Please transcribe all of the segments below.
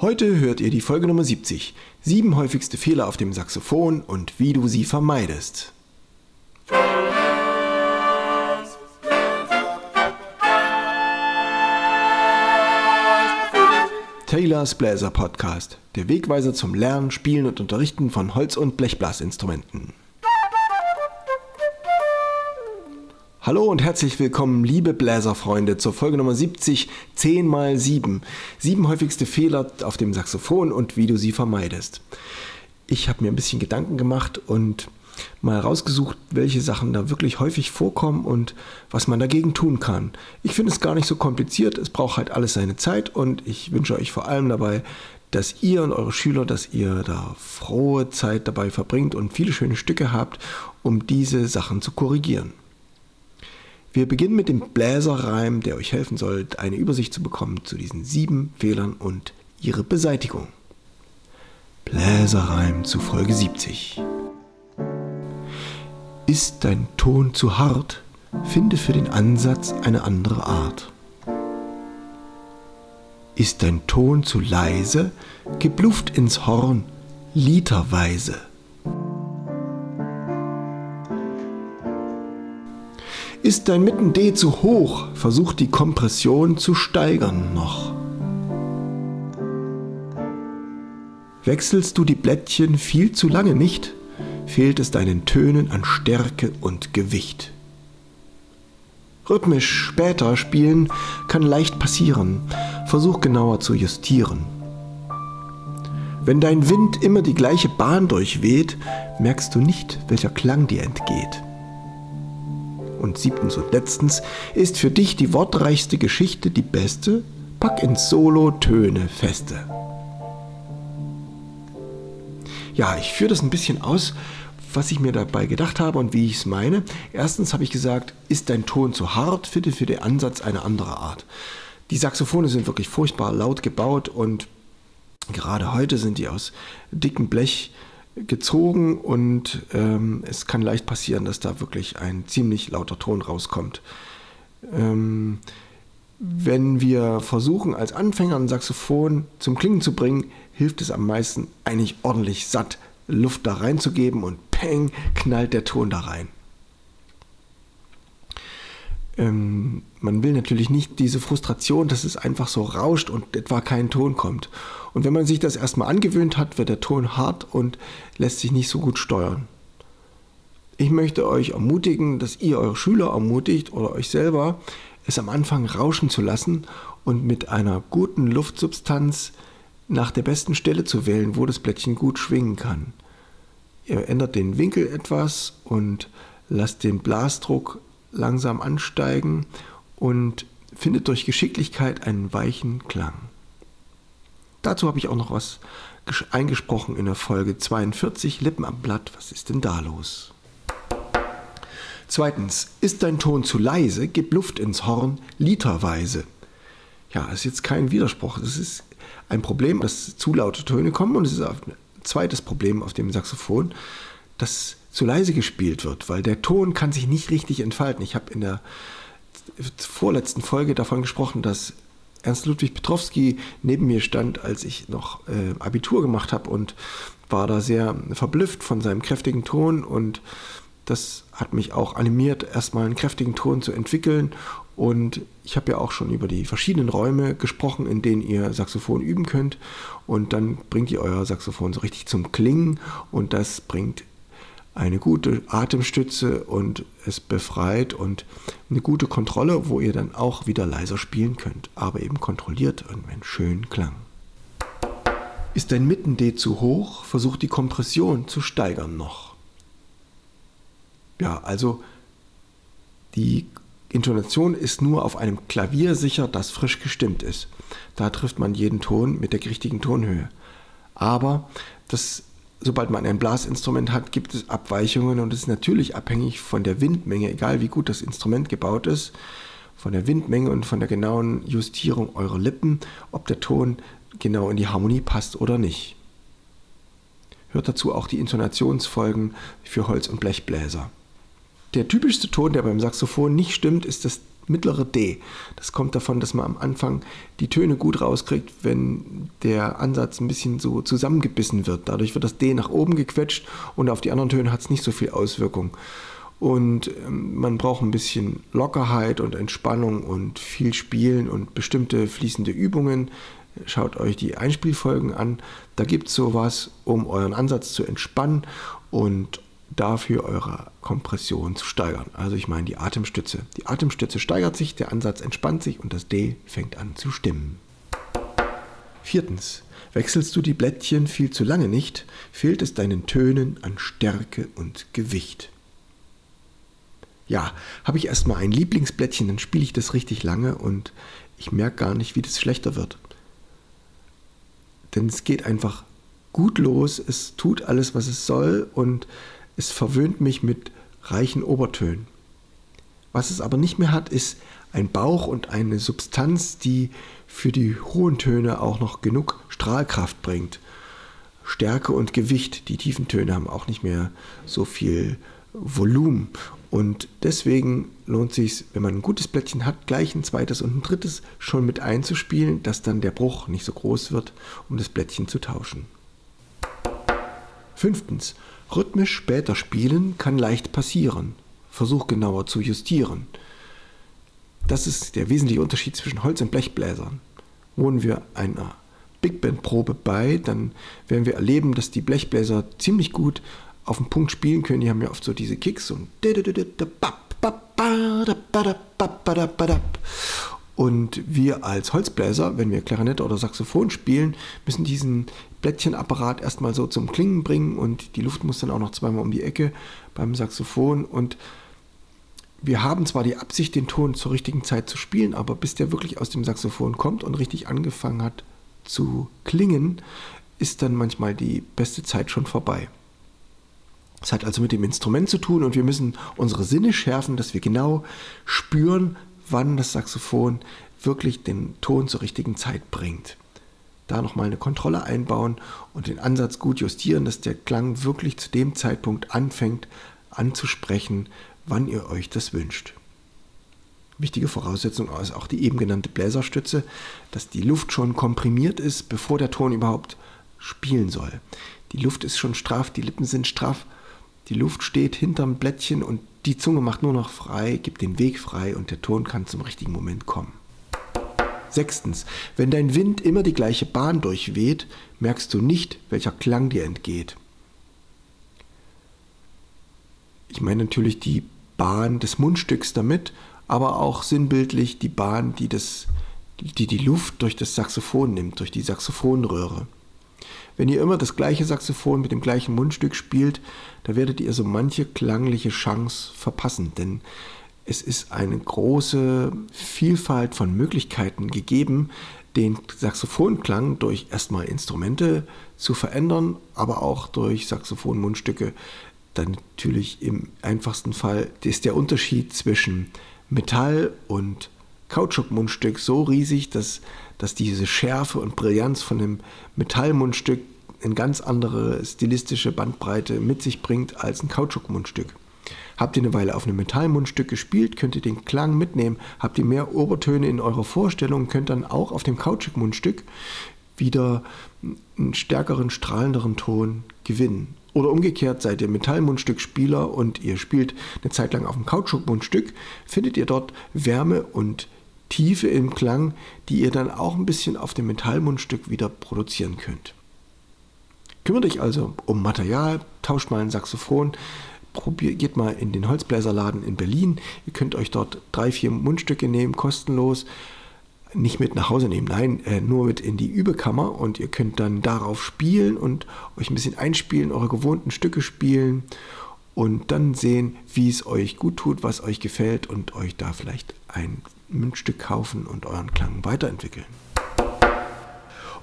Heute hört ihr die Folge Nummer 70. Sieben häufigste Fehler auf dem Saxophon und wie du sie vermeidest. Taylors Bläser Podcast, der Wegweiser zum Lernen, Spielen und Unterrichten von Holz- und Blechblasinstrumenten. Hallo und herzlich willkommen, liebe Bläserfreunde, zur Folge Nummer 70, 10 mal 7. Sieben häufigste Fehler auf dem Saxophon und wie du sie vermeidest. Ich habe mir ein bisschen Gedanken gemacht und mal rausgesucht, welche Sachen da wirklich häufig vorkommen und was man dagegen tun kann. Ich finde es gar nicht so kompliziert, es braucht halt alles seine Zeit und ich wünsche euch vor allem dabei, dass ihr und eure Schüler, dass ihr da frohe Zeit dabei verbringt und viele schöne Stücke habt, um diese Sachen zu korrigieren. Wir beginnen mit dem Bläserreim, der euch helfen soll, eine Übersicht zu bekommen zu diesen sieben Fehlern und ihre Beseitigung. Bläserreim zu Folge 70. Ist dein Ton zu hart, finde für den Ansatz eine andere Art. Ist dein Ton zu leise, gib Luft ins Horn, literweise. Ist dein Mitten D zu hoch, versuch die Kompression zu steigern noch. Wechselst du die Blättchen viel zu lange nicht, fehlt es deinen Tönen an Stärke und Gewicht. Rhythmisch später spielen kann leicht passieren, versuch genauer zu justieren. Wenn dein Wind immer die gleiche Bahn durchweht, merkst du nicht, welcher Klang dir entgeht. Und siebtens und letztens ist für dich die wortreichste Geschichte die beste, pack ins Solo Töne feste. Ja, ich führe das ein bisschen aus, was ich mir dabei gedacht habe und wie ich es meine. Erstens habe ich gesagt, ist dein Ton zu hart, finde für den Ansatz eine andere Art. Die Saxophone sind wirklich furchtbar laut gebaut und gerade heute sind die aus dickem Blech gezogen und ähm, es kann leicht passieren, dass da wirklich ein ziemlich lauter Ton rauskommt. Ähm, wenn wir versuchen, als Anfänger ein Saxophon zum Klingen zu bringen, hilft es am meisten, eigentlich ordentlich satt Luft da reinzugeben und peng, knallt der Ton da rein. Ähm, man will natürlich nicht diese Frustration, dass es einfach so rauscht und etwa kein Ton kommt. Und wenn man sich das erstmal angewöhnt hat, wird der Ton hart und lässt sich nicht so gut steuern. Ich möchte euch ermutigen, dass ihr eure Schüler ermutigt oder euch selber, es am Anfang rauschen zu lassen und mit einer guten Luftsubstanz nach der besten Stelle zu wählen, wo das Blättchen gut schwingen kann. Ihr ändert den Winkel etwas und lasst den Blasdruck langsam ansteigen und findet durch Geschicklichkeit einen weichen Klang. Dazu habe ich auch noch was eingesprochen in der Folge 42, Lippen am Blatt. Was ist denn da los? Zweitens, ist dein Ton zu leise, gib Luft ins Horn, literweise. Ja, das ist jetzt kein Widerspruch. Das ist ein Problem, dass zu laute Töne kommen und es ist ein zweites Problem auf dem Saxophon, dass zu leise gespielt wird, weil der Ton kann sich nicht richtig entfalten. Ich habe in der vorletzten Folge davon gesprochen, dass Ernst Ludwig Petrowski neben mir stand, als ich noch äh, Abitur gemacht habe und war da sehr verblüfft von seinem kräftigen Ton und das hat mich auch animiert, erstmal einen kräftigen Ton zu entwickeln. Und ich habe ja auch schon über die verschiedenen Räume gesprochen, in denen ihr Saxophon üben könnt. Und dann bringt ihr euer Saxophon so richtig zum Klingen und das bringt eine gute Atemstütze und es befreit und eine gute Kontrolle, wo ihr dann auch wieder leiser spielen könnt, aber eben kontrolliert und einen schönen Klang. Ist dein Mitten-D zu hoch, versucht die Kompression zu steigern noch. Ja, also die Intonation ist nur auf einem Klavier sicher, das frisch gestimmt ist. Da trifft man jeden Ton mit der richtigen Tonhöhe. Aber das sobald man ein Blasinstrument hat, gibt es Abweichungen und es ist natürlich abhängig von der Windmenge, egal wie gut das Instrument gebaut ist, von der Windmenge und von der genauen Justierung eurer Lippen, ob der Ton genau in die Harmonie passt oder nicht. Hört dazu auch die Intonationsfolgen für Holz- und Blechbläser. Der typischste Ton, der beim Saxophon nicht stimmt, ist das mittlere D. Das kommt davon, dass man am Anfang die Töne gut rauskriegt, wenn der Ansatz ein bisschen so zusammengebissen wird. Dadurch wird das D nach oben gequetscht und auf die anderen Töne hat es nicht so viel Auswirkung. Und ähm, man braucht ein bisschen Lockerheit und Entspannung und viel Spielen und bestimmte fließende Übungen. Schaut euch die Einspielfolgen an. Da gibt es sowas, um euren Ansatz zu entspannen und dafür eure Kompression zu steigern. Also ich meine die Atemstütze. Die Atemstütze steigert sich, der Ansatz entspannt sich und das D fängt an zu stimmen. Viertens. Wechselst du die Blättchen viel zu lange nicht, fehlt es deinen Tönen an Stärke und Gewicht. Ja, habe ich erstmal ein Lieblingsblättchen, dann spiele ich das richtig lange und ich merke gar nicht, wie das schlechter wird. Denn es geht einfach gut los, es tut alles, was es soll und es verwöhnt mich mit reichen Obertönen. Was es aber nicht mehr hat, ist ein Bauch und eine Substanz, die für die hohen Töne auch noch genug Strahlkraft bringt. Stärke und Gewicht. Die tiefen Töne haben auch nicht mehr so viel Volumen. Und deswegen lohnt es sich, wenn man ein gutes Blättchen hat, gleich ein zweites und ein drittes schon mit einzuspielen, dass dann der Bruch nicht so groß wird, um das Blättchen zu tauschen. Fünftens. Rhythmisch später spielen kann leicht passieren. Versuch genauer zu justieren. Das ist der wesentliche Unterschied zwischen Holz- und Blechbläsern. Wohnen wir einer Big Band Probe bei, dann werden wir erleben, dass die Blechbläser ziemlich gut auf den Punkt spielen können. Die haben ja oft so diese Kicks und und wir als Holzbläser, wenn wir Klarinette oder Saxophon spielen, müssen diesen Blättchenapparat erstmal so zum Klingen bringen und die Luft muss dann auch noch zweimal um die Ecke beim Saxophon und wir haben zwar die Absicht, den Ton zur richtigen Zeit zu spielen, aber bis der wirklich aus dem Saxophon kommt und richtig angefangen hat zu klingen, ist dann manchmal die beste Zeit schon vorbei. Es hat also mit dem Instrument zu tun und wir müssen unsere Sinne schärfen, dass wir genau spüren, wann das Saxophon wirklich den Ton zur richtigen Zeit bringt. Da nochmal eine Kontrolle einbauen und den Ansatz gut justieren, dass der Klang wirklich zu dem Zeitpunkt anfängt anzusprechen, wann ihr euch das wünscht. Wichtige Voraussetzung ist auch die eben genannte Bläserstütze, dass die Luft schon komprimiert ist, bevor der Ton überhaupt spielen soll. Die Luft ist schon straff, die Lippen sind straff, die Luft steht hinterm Blättchen und die Zunge macht nur noch frei, gibt den Weg frei und der Ton kann zum richtigen Moment kommen. Sechstens, wenn dein Wind immer die gleiche Bahn durchweht, merkst du nicht, welcher Klang dir entgeht. Ich meine natürlich die Bahn des Mundstücks damit, aber auch sinnbildlich die Bahn, die, das, die die Luft durch das Saxophon nimmt, durch die Saxophonröhre. Wenn ihr immer das gleiche Saxophon mit dem gleichen Mundstück spielt, da werdet ihr so manche klangliche Chance verpassen, denn es ist eine große Vielfalt von Möglichkeiten gegeben, den Saxophonklang durch erstmal Instrumente zu verändern, aber auch durch Saxophonmundstücke. Dann natürlich im einfachsten Fall ist der Unterschied zwischen Metall und Kautschukmundstück so riesig, dass, dass diese Schärfe und Brillanz von dem Metallmundstück eine ganz andere stilistische Bandbreite mit sich bringt als ein Kautschukmundstück. Habt ihr eine Weile auf einem Metallmundstück gespielt, könnt ihr den Klang mitnehmen. Habt ihr mehr Obertöne in eurer Vorstellung, könnt dann auch auf dem Kautschukmundstück wieder einen stärkeren, strahlenderen Ton gewinnen. Oder umgekehrt, seid ihr Metallmundstückspieler und ihr spielt eine Zeit lang auf dem Kautschukmundstück, findet ihr dort Wärme und Tiefe im Klang, die ihr dann auch ein bisschen auf dem Metallmundstück wieder produzieren könnt. Kümmert euch also um Material, tauscht mal ein Saxophon, probiert, geht mal in den Holzbläserladen in Berlin. Ihr könnt euch dort drei, vier Mundstücke nehmen, kostenlos. Nicht mit nach Hause nehmen, nein, äh, nur mit in die Übekammer und ihr könnt dann darauf spielen und euch ein bisschen einspielen, eure gewohnten Stücke spielen und dann sehen, wie es euch gut tut, was euch gefällt und euch da vielleicht ein Mundstück kaufen und euren Klang weiterentwickeln.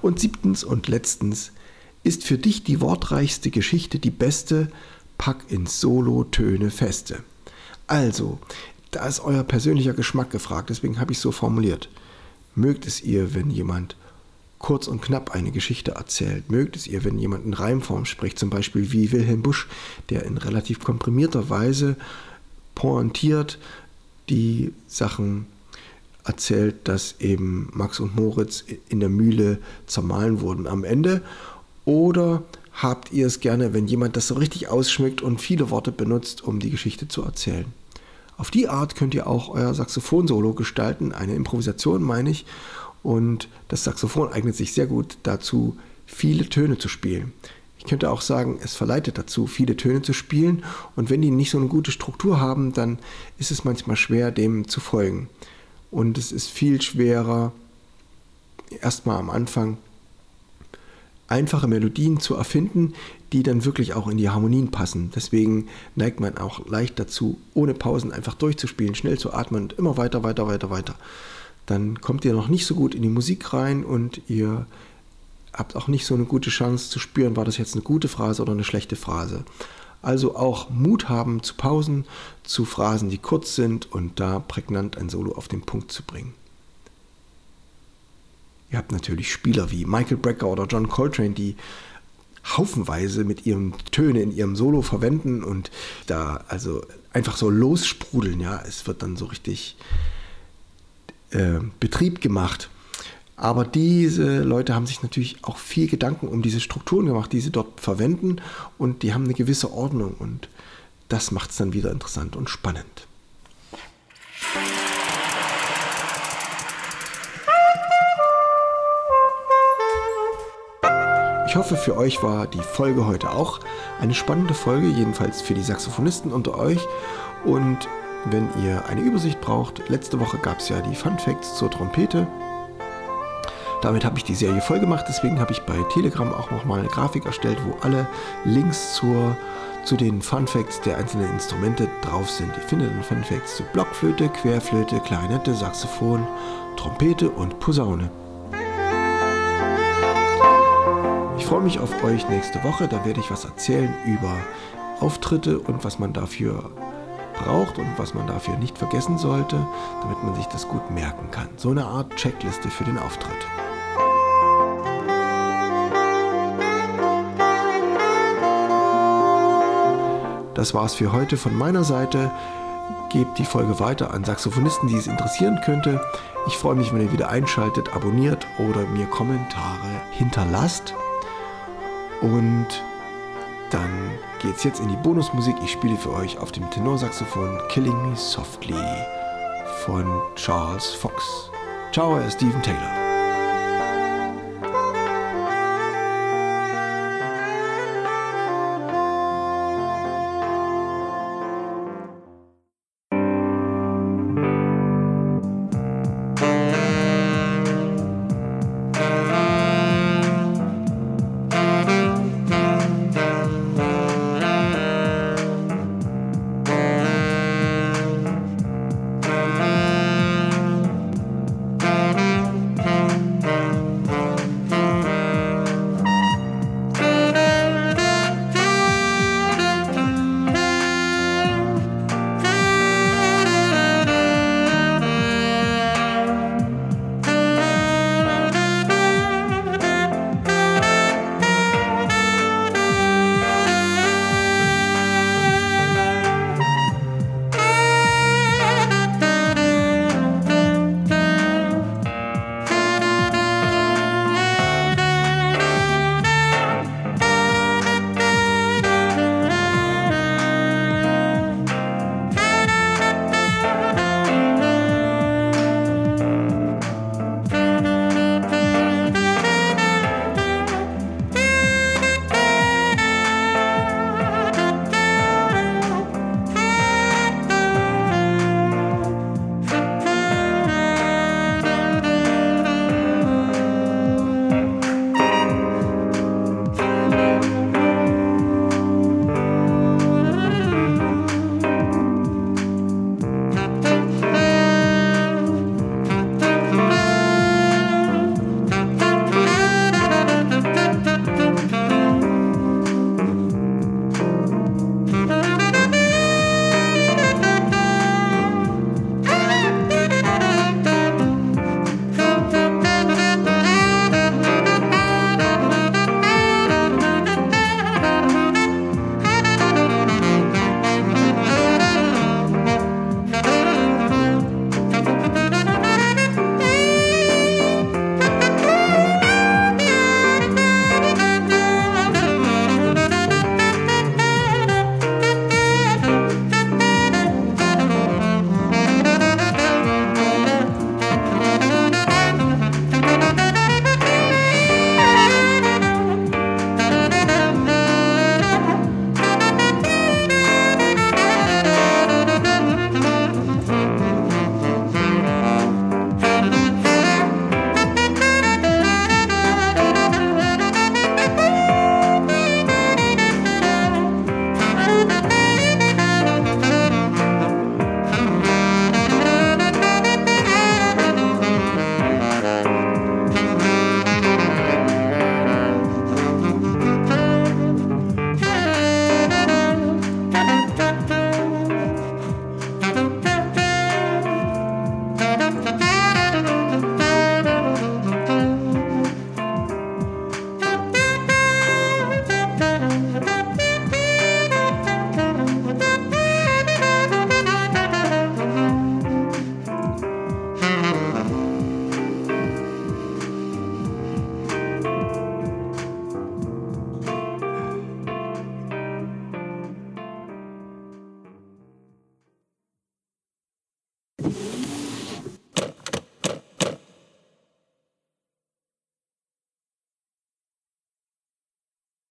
Und siebtens und letztens, ist für dich die wortreichste Geschichte die beste, pack ins Solo Töne feste. Also, da ist euer persönlicher Geschmack gefragt, deswegen habe ich es so formuliert. Mögt es ihr, wenn jemand kurz und knapp eine Geschichte erzählt? Mögt es ihr, wenn jemand in Reimform spricht, zum Beispiel wie Wilhelm Busch, der in relativ komprimierter Weise pointiert die Sachen erzählt, dass eben Max und Moritz in der Mühle zermahlen wurden am Ende? Oder habt ihr es gerne, wenn jemand das so richtig ausschmückt und viele Worte benutzt, um die Geschichte zu erzählen? Auf die Art könnt ihr auch euer Saxophon-Solo gestalten, eine Improvisation meine ich. Und das Saxophon eignet sich sehr gut dazu, viele Töne zu spielen. Ich könnte auch sagen, es verleitet dazu, viele Töne zu spielen. Und wenn die nicht so eine gute Struktur haben, dann ist es manchmal schwer, dem zu folgen. Und es ist viel schwerer, erstmal am Anfang einfache Melodien zu erfinden, die dann wirklich auch in die Harmonien passen. Deswegen neigt man auch leicht dazu, ohne Pausen einfach durchzuspielen, schnell zu atmen und immer weiter, weiter, weiter, weiter. Dann kommt ihr noch nicht so gut in die Musik rein und ihr habt auch nicht so eine gute Chance zu spüren, war das jetzt eine gute Phrase oder eine schlechte Phrase. Also auch Mut haben zu Pausen, zu Phrasen, die kurz sind und da prägnant ein Solo auf den Punkt zu bringen. Ihr habt natürlich Spieler wie Michael Brecker oder John Coltrane, die haufenweise mit ihren Töne in ihrem Solo verwenden und da also einfach so lossprudeln, ja, es wird dann so richtig äh, Betrieb gemacht. Aber diese Leute haben sich natürlich auch viel Gedanken um diese Strukturen gemacht, die sie dort verwenden und die haben eine gewisse Ordnung und das macht es dann wieder interessant und spannend. Ich hoffe, für euch war die Folge heute auch eine spannende Folge, jedenfalls für die Saxophonisten unter euch. Und wenn ihr eine Übersicht braucht, letzte Woche gab es ja die Fun Facts zur Trompete. Damit habe ich die Serie voll gemacht, deswegen habe ich bei Telegram auch nochmal eine Grafik erstellt, wo alle Links zur, zu den Fun Facts der einzelnen Instrumente drauf sind. Ihr findet den Fun Facts zu Blockflöte, Querflöte, Klarinette, Saxophon, Trompete und Posaune. freue mich auf euch nächste Woche. Da werde ich was erzählen über Auftritte und was man dafür braucht und was man dafür nicht vergessen sollte, damit man sich das gut merken kann. So eine Art Checkliste für den Auftritt. Das war's für heute von meiner Seite. Gebt die Folge weiter an Saxophonisten, die es interessieren könnte. Ich freue mich, wenn ihr wieder einschaltet, abonniert oder mir Kommentare hinterlasst. Und dann geht's jetzt in die Bonusmusik. Ich spiele für euch auf dem Tenorsaxophon Killing Me Softly von Charles Fox. Ciao, Steven Taylor.